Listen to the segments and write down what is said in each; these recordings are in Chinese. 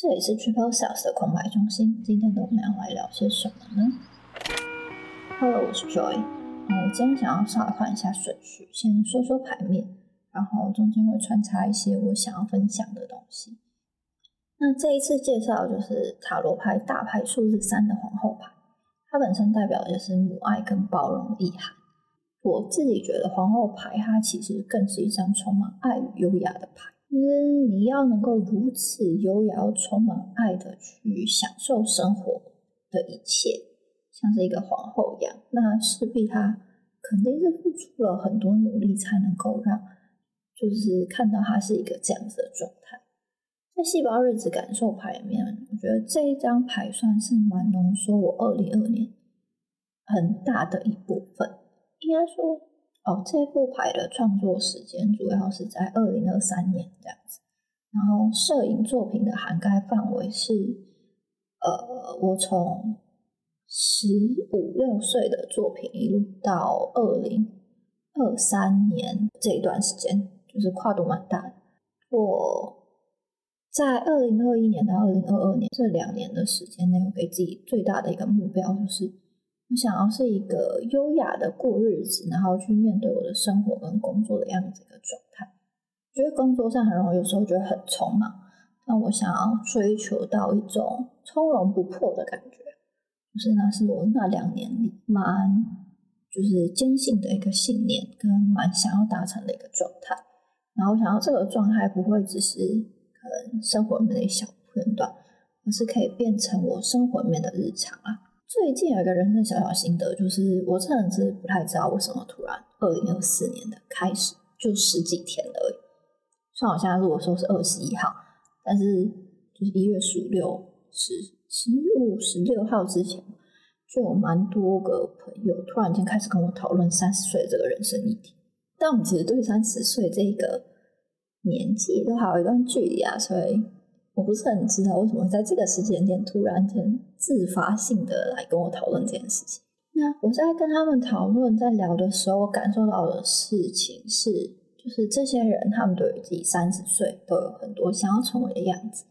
这里是 Triple Sales 的空白中心。今天的我们要来聊些什么呢？Hello，我是 Joy。我今天想要稍微换一下顺序，先说说牌面，然后中间会穿插一些我想要分享的东西。那这一次介绍就是塔罗牌大牌数字三的皇后牌，它本身代表的是母爱跟包容意涵。我自己觉得皇后牌它其实更是一张充满爱与优雅的牌。就是你要能够如此优雅、充满爱的去享受生活的一切，像是一个皇后一样，那势必她肯定是付出了很多努力，才能够让就是看到她是一个这样子的状态。在细胞日子感受牌里面，我觉得这一张牌算是蛮浓缩我二零二年很大的一部分，应该说。哦，这副牌的创作时间主要是在二零二三年这样子，然后摄影作品的涵盖范围是，呃，我从十五六岁的作品一路到二零二三年这一段时间，就是跨度蛮大的。我在二零二一年到二零二二年这两年的时间内，我给自己最大的一个目标就是。我想要是一个优雅的过日子，然后去面对我的生活跟工作的样子一个状态。觉得工作上很容易，有时候觉得很匆忙，但我想要追求到一种从容不迫的感觉，就是那是我那两年里蛮就是坚信的一个信念，跟蛮想要达成的一个状态。然后我想要这个状态不会只是可能生活里面的一小片段，而是可以变成我生活里面的日常啊。最近有一个人生小小心得，就是我真的是不太知道为什么突然二零二四年的开始就十几天而已。虽然我现在如果说是二十一号，但是就是一月十五、六、十、十五、十六号之前，就有蛮多个朋友突然间开始跟我讨论三十岁这个人生议题。但我们其实对三十岁这个年纪都还有一段距离啊，所以。我不是很知道为什么会在这个时间点突然间自发性的来跟我讨论这件事情。那我在跟他们讨论、在聊的时候，我感受到的事情是，就是这些人他们对于自己三十岁都有很多想要成为的样子。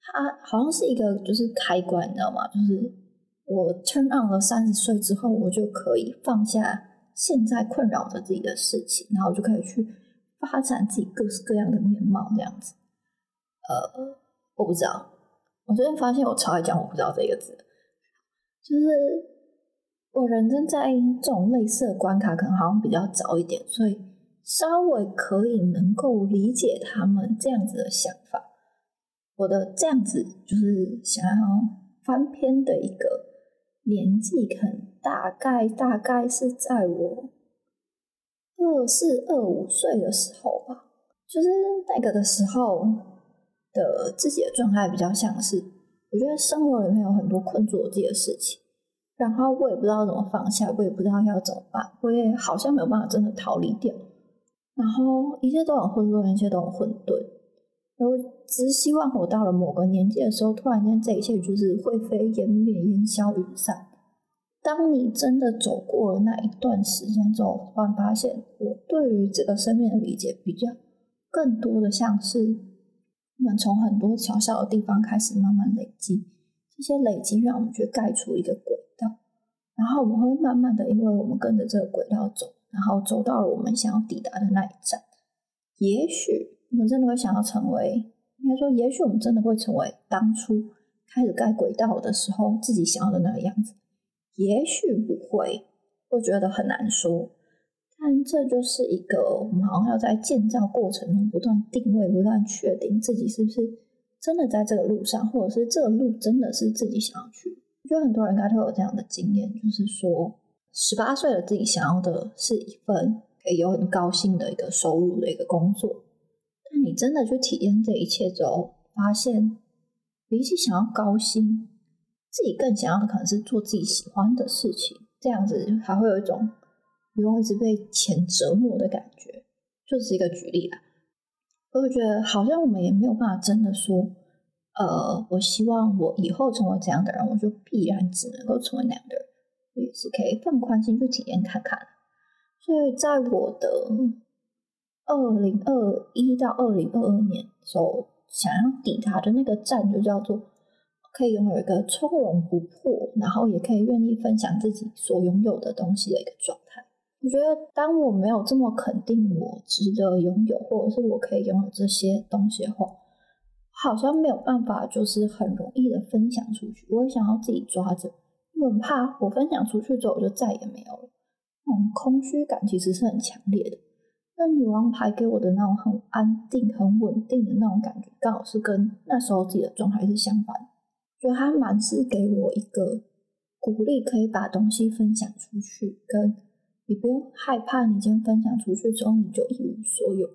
他好像是一个就是开关，你知道吗？就是我 turn on 了三十岁之后，我就可以放下现在困扰着自己的事情，然后就可以去发展自己各式各样的面貌，这样子。呃。我不知道，我最近发现我超爱讲我不知道这个字，就是我人生在这种类似的关卡，可能好像比较早一点，所以稍微可以能够理解他们这样子的想法。我的这样子就是想要翻篇的一个年纪，可能大概大概是在我二四二五岁的时候吧，就是那个的时候。的自己的状态比较像是，我觉得生活里面有很多困住我自己的事情，然后我也不知道怎么放下，我也不知道要怎么办，我也好像没有办法真的逃离掉，然后一切都很混乱，一切都很混沌，然后只希望我到了某个年纪的时候，突然间这一切就是灰飞烟灭、烟消云散。当你真的走过了那一段时间之后，突然发现我对于这个生命的理解比较更多的像是。我们从很多小小的地方开始慢慢累积，这些累积让我们去盖出一个轨道，然后我们会慢慢的，因为我们跟着这个轨道走，然后走到了我们想要抵达的那一站。也许我们真的会想要成为，应该说，也许我们真的会成为当初开始盖轨道的时候自己想要的那个样子。也许不会，会觉得很难说。但这就是一个，我们好像要在建造过程中不断定位、不断确定自己是不是真的在这个路上，或者是这个路真的是自己想要去。我觉得很多人应该都有这样的经验，就是说，十八岁的自己想要的是一份可以有很高兴的一个收入的一个工作，但你真的去体验这一切之后，发现比起想要高薪，自己更想要的可能是做自己喜欢的事情，这样子还会有一种。不用一直被钱折磨的感觉，就是一个举例啦。我会觉得好像我们也没有办法真的说，呃，我希望我以后成为这样的人，我就必然只能够成为那样的人，也是可以放宽心去体验看看。所以在我的二零二一到二零二二年时候，想要抵达的那个站，就叫做可以拥有一个从容不迫，然后也可以愿意分享自己所拥有的东西的一个状态。我觉得，当我没有这么肯定我值得拥有，或者是我可以拥有这些东西的话，好像没有办法，就是很容易的分享出去。我也想要自己抓着，因为很怕我分享出去之后，我就再也没有了。那种空虚感其实是很强烈的。那女王牌给我的那种很安定、很稳定的那种感觉，刚好是跟那时候自己的状态是相反。觉得它蛮是给我一个鼓励，可以把东西分享出去，跟你不用害怕，你今天分享出去之后你就一无所有。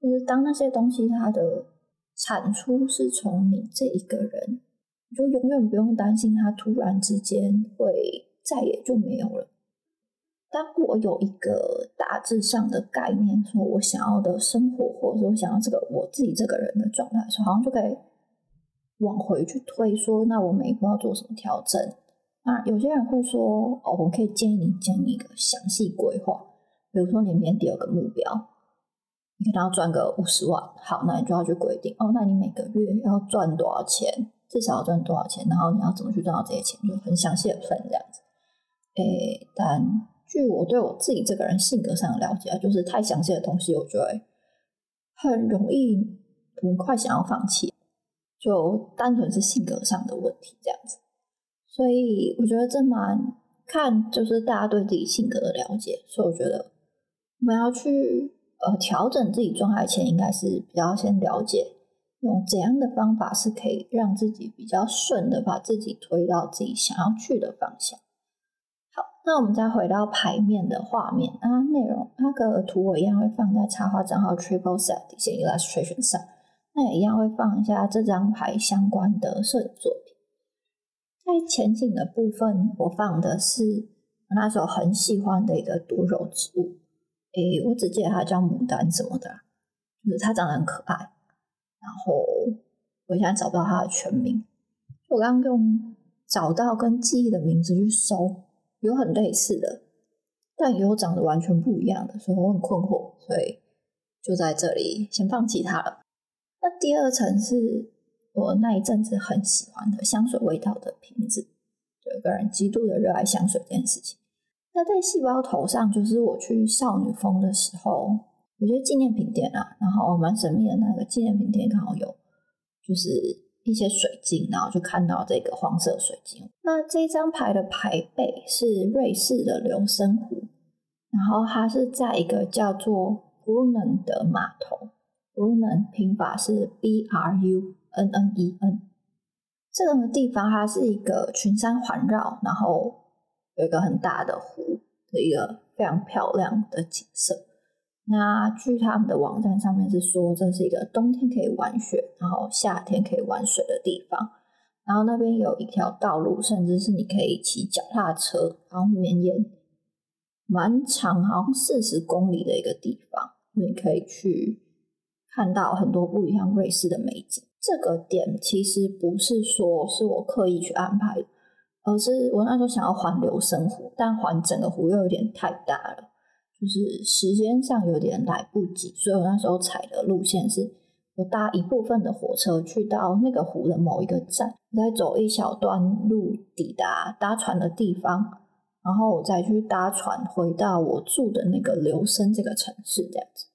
就是当那些东西它的产出是从你这一个人，你就永远不用担心它突然之间会再也就没有了。当我有一个大致上的概念，说我想要的生活，或者说我想要这个我自己这个人的状态的时候，好像就可以往回去推，说那我每一步要做什么调整。那有些人会说，哦，我可以建议你建立一个详细规划，比如说你年底有个目标，你可能要赚个五十万，好，那你就要去规定，哦，那你每个月要赚多少钱，至少要赚多少钱，然后你要怎么去赚到这些钱，就很详细的分这样子。诶，但据我对我自己这个人性格上的了解，就是太详细的东西，我觉得很容易很快想要放弃，就单纯是性格上的问题这样子。所以我觉得这蛮看就是大家对自己性格的了解，所以我觉得我们要去呃调整自己状态前，应该是比较先了解用怎样的方法是可以让自己比较顺的把自己推到自己想要去的方向。好那我们再回到牌面的画面啊，内容那个图我一样会放在插画账号 Triple Set 底线 Illustration 上，那也一样会放一下这张牌相关的摄影作品。在前景的部分，我放的是我那时候很喜欢的一个多肉植物，诶，我只记得它叫牡丹什么的，就是它长得很可爱。然后我现在找不到它的全名，我刚刚用找到跟记忆的名字去搜。有很类似的，但也有长得完全不一样的，所以我很困惑，所以就在这里先放弃它了。那第二层是我那一阵子很喜欢的香水味道的瓶子，有个人极度的热爱香水这件事情。那在细胞头上，就是我去少女峰的时候，有些纪念品店啊，然后蛮神秘的那个纪念品店刚好有，就是。一些水晶，然后就看到这个黄色水晶。那这张牌的牌背是瑞士的流森湖，然后它是在一个叫做 Brunnen 的码头。Brunnen 拼法是 B R U N N E N。这个地方它是一个群山环绕，然后有一个很大的湖的一个非常漂亮的景色。那据他们的网站上面是说，这是一个冬天可以玩雪，然后夏天可以玩水的地方。然后那边有一条道路，甚至是你可以骑脚踏车，然后绵延蛮长，好像四十公里的一个地方，你可以去看到很多不一样瑞士的美景。这个点其实不是说是我刻意去安排，而是我那时候想要环流生湖，但环整个湖又有点太大了。就是时间上有点来不及，所以我那时候踩的路线是，我搭一部分的火车去到那个湖的某一个站，再走一小段路抵达搭船的地方，然后我再去搭船回到我住的那个留声这个城市，这样子。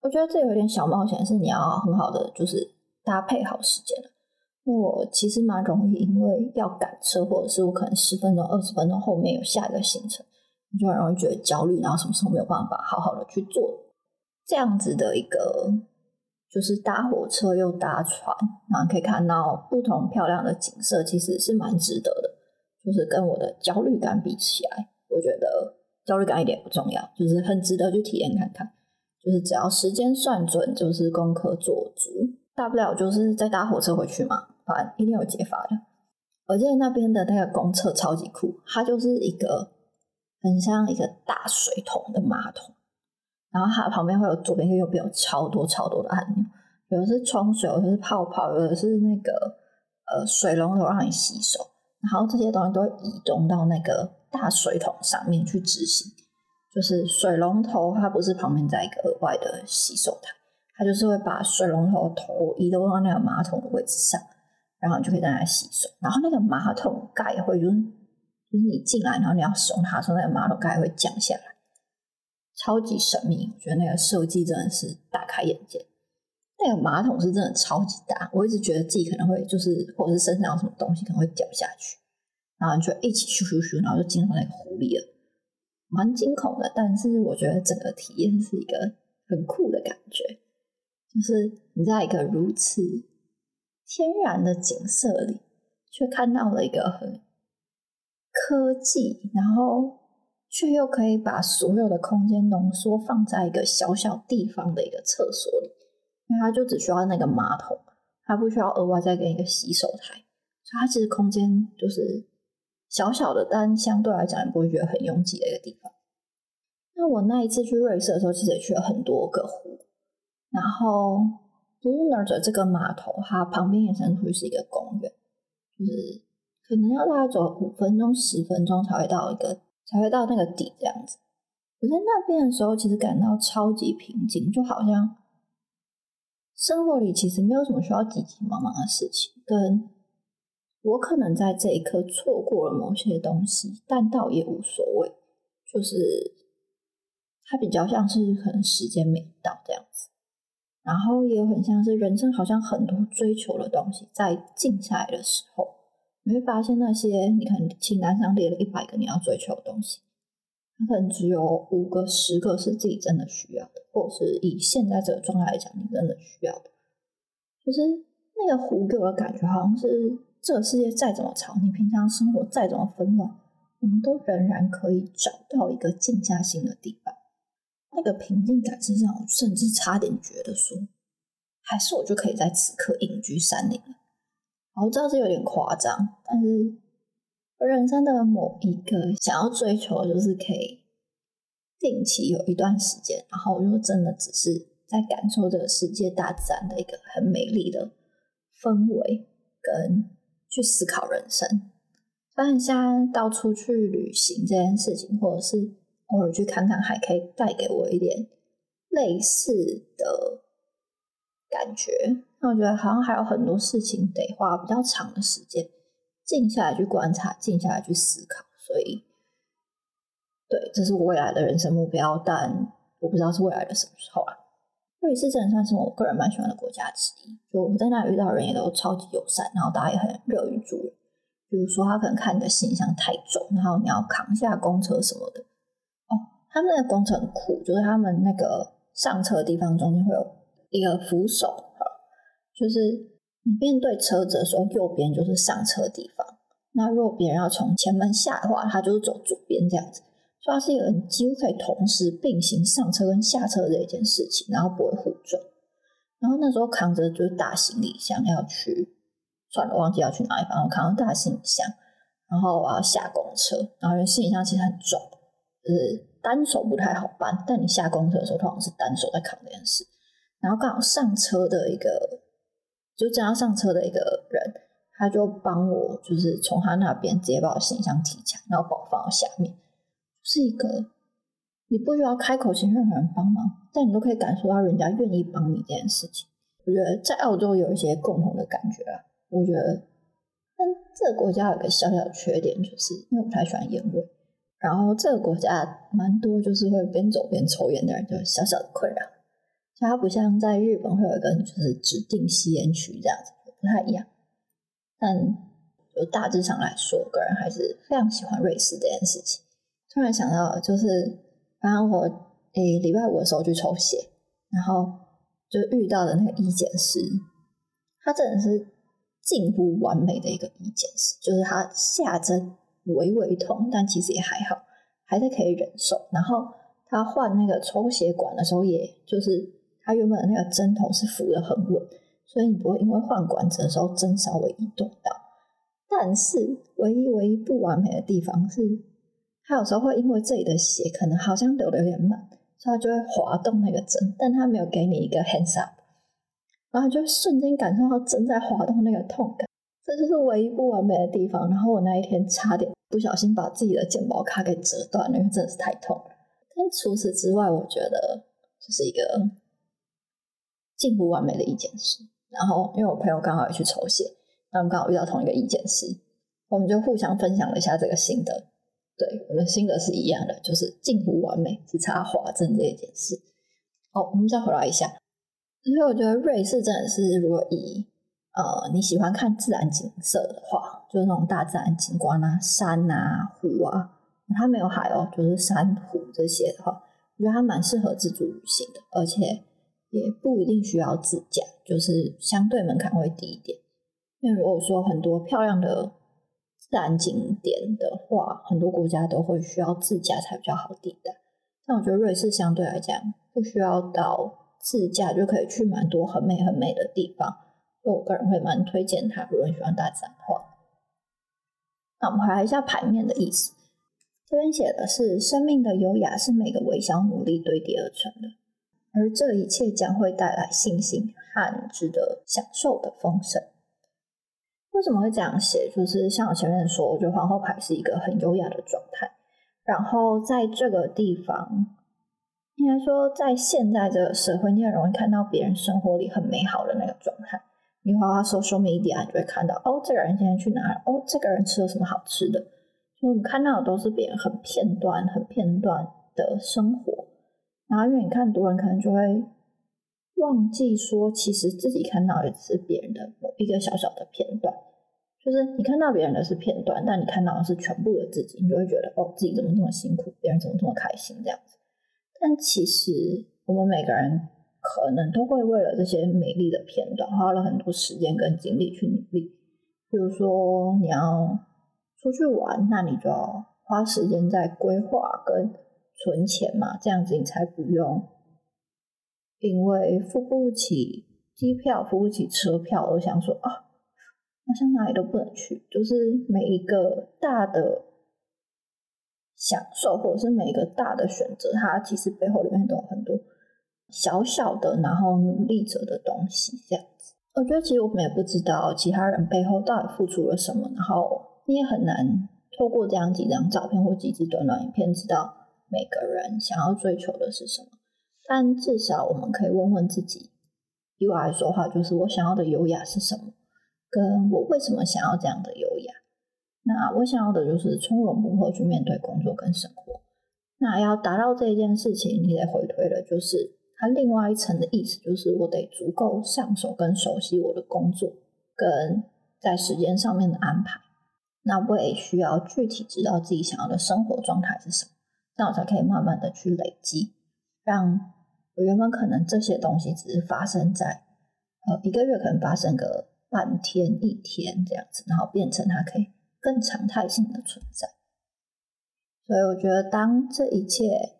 我觉得这有点小冒险，是你要很好的就是搭配好时间因为我其实蛮容易因为要赶车，或者是我可能十分钟、二十分钟后面有下一个行程。我就很容易觉得焦虑，然后什么时候没有办法好好的去做这样子的一个，就是搭火车又搭船，然后可以看到不同漂亮的景色，其实是蛮值得的。就是跟我的焦虑感比起来，我觉得焦虑感一点不重要，就是很值得去体验看看。就是只要时间算准，就是功课做足，大不了就是再搭火车回去嘛，反正一定有解法的。我记得那边的那个公厕超级酷，它就是一个。很像一个大水桶的马桶，然后它旁边会有左边跟右边有超多超多的按钮，有的是冲水，有的是泡泡，有的是那个呃水龙头让你洗手，然后这些东西都会移动到那个大水桶上面去执行。就是水龙头它不是旁边在一个额外的洗手台，它就是会把水龙头头移动到那个马桶的位置上，然后你就可以在那洗手。然后那个马桶盖会就是就是你进来，然后你要使用它的时候，那个马桶盖会降下来，超级神秘。我觉得那个设计真的是大开眼界。那个马桶是真的超级大，我一直觉得自己可能会就是或者是身上有什么东西可能会掉下去，然后你就一起咻咻咻，然后就进到那个湖里了，蛮惊恐的。但是我觉得整个体验是一个很酷的感觉。就是你在一个如此天然的景色里，却看到了一个很科技，然后却又可以把所有的空间浓缩放在一个小小地方的一个厕所里，因为它就只需要那个马桶，它不需要额外再跟一个洗手台，所以它其实空间就是小小的，但相对来讲也不会觉得很拥挤的一个地方。那我那一次去瑞士的时候，其实也去了很多个湖。然后 b l u n e r 这个码头，它旁边延伸出去是一个公园，就是可能要大概走五分钟、十分钟才会到一个，才会到那个底这样子。我在那边的时候，其实感到超级平静，就好像生活里其实没有什么需要急急忙忙的事情。跟我可能在这一刻错过了某些东西，但倒也无所谓，就是它比较像是可能时间没到这样子。然后也有很像是人生，好像很多追求的东西，在静下来的时候，你会发现那些你看清单上列了一百个你要追求的东西，它可能只有五个、十个是自己真的需要的，或者是以现在这个状态来讲，你真的需要的。就是那个湖给我的感觉，好像是这个世界再怎么吵，你平常生活再怎么纷乱，我们都仍然可以找到一个静下心的地方。那个平静感是让我甚至差点觉得说，还是我就可以在此刻隐居山林了。我知道这有点夸张，但是人生的某一个想要追求，就是可以定期有一段时间，然后我就真的只是在感受这个世界大自然的一个很美丽的氛围，跟去思考人生。但现在到处去旅行这件事情，或者是。偶尔去看看，还可以带给我一点类似的感觉。那我觉得好像还有很多事情得花比较长的时间静下来去观察，静下来去思考。所以，对，这是我未来的人生目标，但我不知道是未来的什么时候啊。瑞士真的算是我个人蛮喜欢的国家之一。就我在那里遇到人也都超级友善，然后大家也很乐于助人。比如说，他可能看你的行李箱太重，然后你要扛下公车什么的。他们那个工程很酷，就是他们那个上车的地方中间会有一个扶手，哈，就是你面对车子的时候，右边就是上车地方。那如果别人要从前门下的话，他就是走左边这样子。所以它是一个几乎可以同时并行上车跟下车的一件事情，然后不会互撞。然后那时候扛着就是大行李箱要去，算了，忘记要去哪里，反正扛着大行李箱，然后我要下公车，然后行李箱其实很重，就是。单手不太好搬，但你下公车的时候，通常是单手在扛这件事。然后刚好上车的一个，就正要上车的一个人，他就帮我，就是从他那边直接把我行李箱提起来，然后把我放到下面。是一个你不需要开口请任何人帮忙，但你都可以感受到人家愿意帮你这件事情。我觉得在澳洲有一些共同的感觉啊。我觉得，但这个国家有个小小的缺点，就是因为我不太喜欢烟味。然后这个国家蛮多，就是会边走边抽烟的人，就小小的困扰。就它不像在日本会有一个就是指定吸烟区这样子，不太一样。但就大致上来说，个人还是非常喜欢瑞士这件事情。突然想到，就是刚刚我诶礼拜五的时候去抽血，然后就遇到的那个医检师，他真的是近乎完美的一个医检师，就是他下针。微微痛，但其实也还好，还是可以忍受。然后他换那个抽血管的时候，也就是他原本的那个针头是扶的很稳，所以你不会因为换管子的时候针稍微移动到。但是唯一唯一不完美的地方是，他有时候会因为这里的血可能好像流的有点慢，所以他就会滑动那个针，但他没有给你一个 hands up，然后就瞬间感受到针在滑动那个痛感。这就是唯一不完美的地方。然后我那一天差点。不小心把自己的健保卡给折断了，因为真的是太痛了。但除此之外，我觉得就是一个近乎完美的一件事。然后因为我朋友刚好也去抽血，他们刚好遇到同一个意见师，我们就互相分享了一下这个心得。对，我的心得是一样的，就是近乎完美，只差华正这一件事。好，我们再回来一下。所以我觉得瑞士真的是，如果以呃你喜欢看自然景色的话，就是那种大自然景观啊，山啊、湖啊，它没有海哦，就是山湖这些的话，我觉得它蛮适合自助旅行的，而且也不一定需要自驾，就是相对门槛会低一点。因为如果说很多漂亮的自然景点的话，很多国家都会需要自驾才比较好抵达。但我觉得瑞士相对来讲不需要到自驾就可以去蛮多很美很美的地方，我个人会蛮推荐它。如果你喜欢大自然的话，那我们回来一下牌面的意思。这边写的是：生命的优雅是每个微小努力堆叠而成的，而这一切将会带来信心和值得享受的丰盛。为什么会这样写？就是像我前面说，我觉得皇后牌是一个很优雅的状态。然后在这个地方，应该说在现在这个社会，你很容易看到别人生活里很美好的那个状态。你花花 social media，就会看到哦，这个人今天去哪里？哦，这个人吃了什么好吃的？就我们看到的都是别人很片段、很片段的生活。然后因为你看多人，可能就会忘记说，其实自己看到的是别人的某一个小小的片段。就是你看到别人的是片段，但你看到的是全部的自己，你就会觉得哦，自己怎么这么辛苦，别人怎么这么开心这样子。但其实我们每个人可能都会为了这些美丽的片段，花了很多时间跟精力去努力。比如说你要出去玩，那你就要花时间在规划跟存钱嘛，这样子你才不用因为付不起机票、付不起车票而想说啊。好像哪里都不能去，就是每一个大的享受，或者是每一个大的选择，它其实背后里面都有很多小小的，然后努力者的东西。这样子，我觉得其实我们也不知道其他人背后到底付出了什么，然后你也很难透过这样几张照片或几支短短影片，知道每个人想要追求的是什么。但至少我们可以问问自己，以我来说话，就是我想要的优雅是什么。跟我为什么想要这样的优雅？那我想要的就是从容不迫去面对工作跟生活。那要达到这件事情，你得回推的，就是它另外一层的意思，就是我得足够上手跟熟悉我的工作，跟在时间上面的安排。那我也需要具体知道自己想要的生活状态是什么，这样我才可以慢慢的去累积，让我原本可能这些东西只是发生在呃一个月，可能发生个。半天一天这样子，然后变成它可以更常态性的存在。所以我觉得，当这一切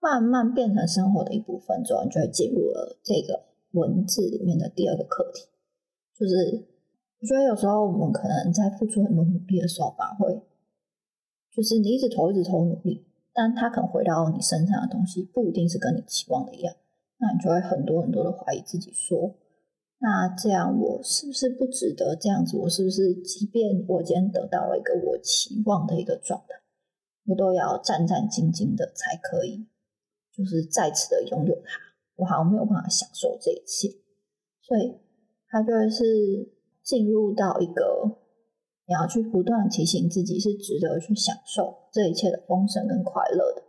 慢慢变成生活的一部分之后，你就会进入了这个文字里面的第二个课题，就是我觉得有时候我们可能在付出很多努力的时候，反而会就是你一直投一直投努力，但它可能回到你身上的东西不一定是跟你期望的一样，那你就会很多很多的怀疑自己说。那这样我是不是不值得这样子？我是不是即便我今天得到了一个我期望的一个状态，我都要战战兢兢的才可以，就是再次的拥有它？我好像没有办法享受这一切，所以它就是进入到一个你要去不断提醒自己是值得去享受这一切的丰盛跟快乐的。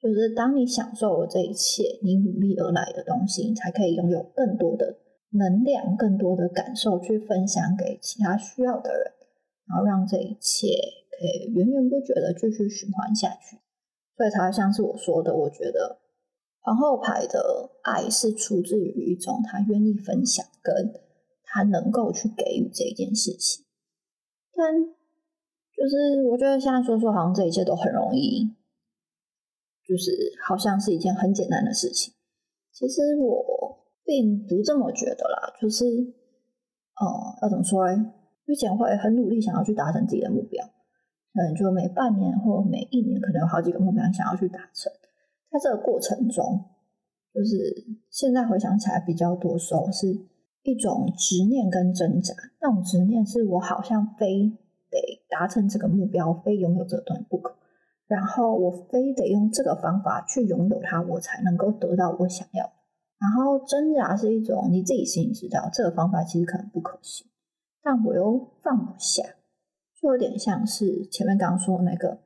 就是当你享受了这一切，你努力而来的东西，你才可以拥有更多的。能量更多的感受去分享给其他需要的人，然后让这一切可以源源不绝的继续循环下去。所以才像是我说的，我觉得皇后牌的爱是出自于一种他愿意分享，跟他能够去给予这一件事情。但就是我觉得现在说说好像这一切都很容易，就是好像是一件很简单的事情。其实我。并不这么觉得啦，就是，呃，要怎么说呢？之前会很努力想要去达成自己的目标，嗯，就每半年或每一年可能有好几个目标想要去达成。在这个过程中，就是现在回想起来比较多时候是一种执念跟挣扎。那种执念是我好像非得达成这个目标，非拥有这个东西不可，然后我非得用这个方法去拥有它，我才能够得到我想要的。然后挣扎是一种你自己心里知道这个方法其实可能不可行，但我又放不下，就有点像是前面刚刚说那个，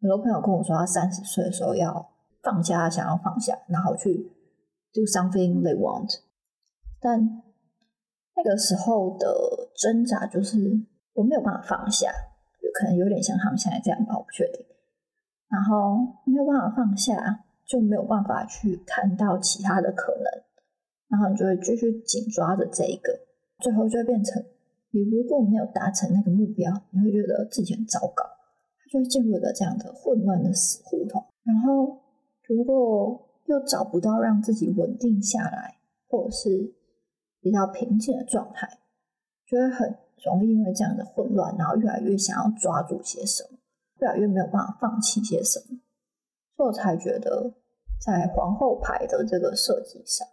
很多朋友跟我说他三十岁的时候要放下，想要放下，然后去 do something they want，但那个时候的挣扎就是我没有办法放下，有可能有点像他们现在这样吧，我不确定。然后没有办法放下，就没有办法去看到其他的可能，然后你就会继续紧抓着这一个，最后就会变成你如果没有达成那个目标，你会觉得自己很糟糕，它就会进入一个这样的混乱的死胡同。然后如果又找不到让自己稳定下来，或者是比较平静的状态，就会很容易因为这样的混乱，然后越来越想要抓住些什么。越来越没有办法放弃些什么，所以我才觉得在皇后牌的这个设计上，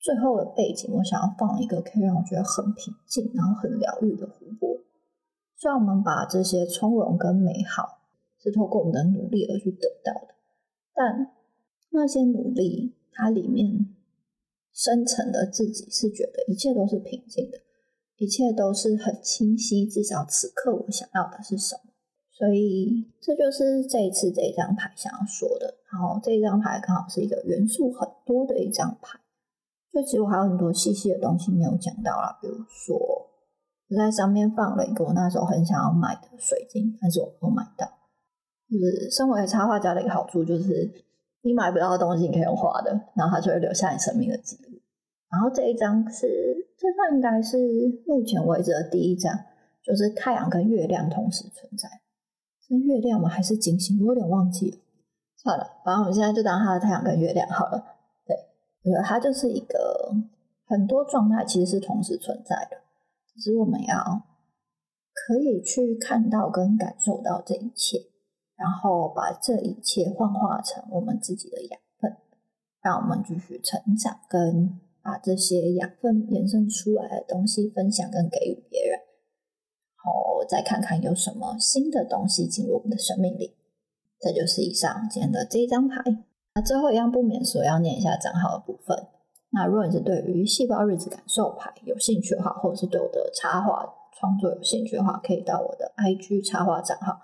最后的背景我想要放一个可以让我觉得很平静，然后很疗愈的湖泊。虽然我们把这些从容跟美好是透过我们的努力而去得到的，但那些努力它里面深层的自己是觉得一切都是平静的，一切都是很清晰，至少此刻我想要的是什么。所以这就是这一次这一张牌想要说的。然后这一张牌刚好是一个元素很多的一张牌，就其实我还有很多细细的东西没有讲到啦。比如说我在上面放了一个我那时候很想要买的水晶，但是我没有买到。就是身为插画家的一个好处，就是你买不到的东西你可以用画的，然后它就会留下你生命的记录。然后这一张是这张应该是目前为止的第一张，就是太阳跟月亮同时存在。是月亮吗？还是金星？我有点忘记了。算了，反正我们现在就当它的太阳跟月亮好了。对，我觉得它就是一个很多状态其实是同时存在的，只是我们要可以去看到跟感受到这一切，然后把这一切幻化成我们自己的养分，让我们继续成长，跟把这些养分延伸出来的东西分享跟给予别人。然后再看看有什么新的东西进入我们的生命里。这就是以上今天的这一张牌。那最后一样不免说要念一下账号的部分。那如果你是对于细胞日子感受牌有兴趣的话，或者是对我的插画创作有兴趣的话，可以到我的 IG 插画账号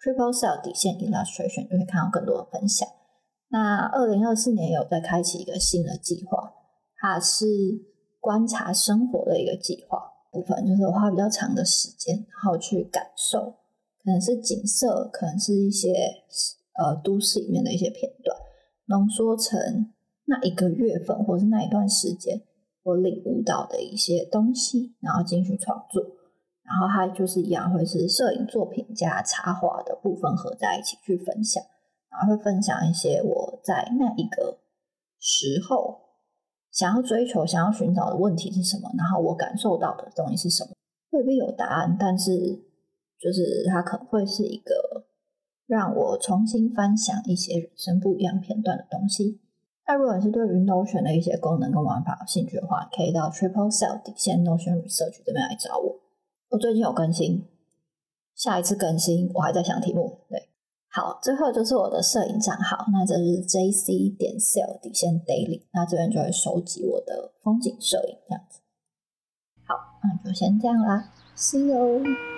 Triple Cell 底线 Illustration 就会看到更多的分享。那二零二四年有在开启一个新的计划，它是观察生活的一个计划。部分就是我花比较长的时间，然后去感受，可能是景色，可能是一些呃都市里面的一些片段，浓缩成那一个月份或是那一段时间我领悟到的一些东西，然后进去创作。然后它就是一样会是摄影作品加插画的部分合在一起去分享，然后会分享一些我在那一个时候。想要追求、想要寻找的问题是什么？然后我感受到的东西是什么？未必有答案，但是就是它可能会是一个让我重新翻想一些人生不一样片段的东西。那如果你是对于 Notion 的一些功能跟玩法有兴趣的话，可以到 Triple Cell 底线 Notion Research 这边来找我。我最近有更新，下一次更新我还在想题目。对。好，最后就是我的摄影账号，那这是 J C 点 Sell 底线 Daily，那这边就会收集我的风景摄影这样子。好，那就先这样啦，See you。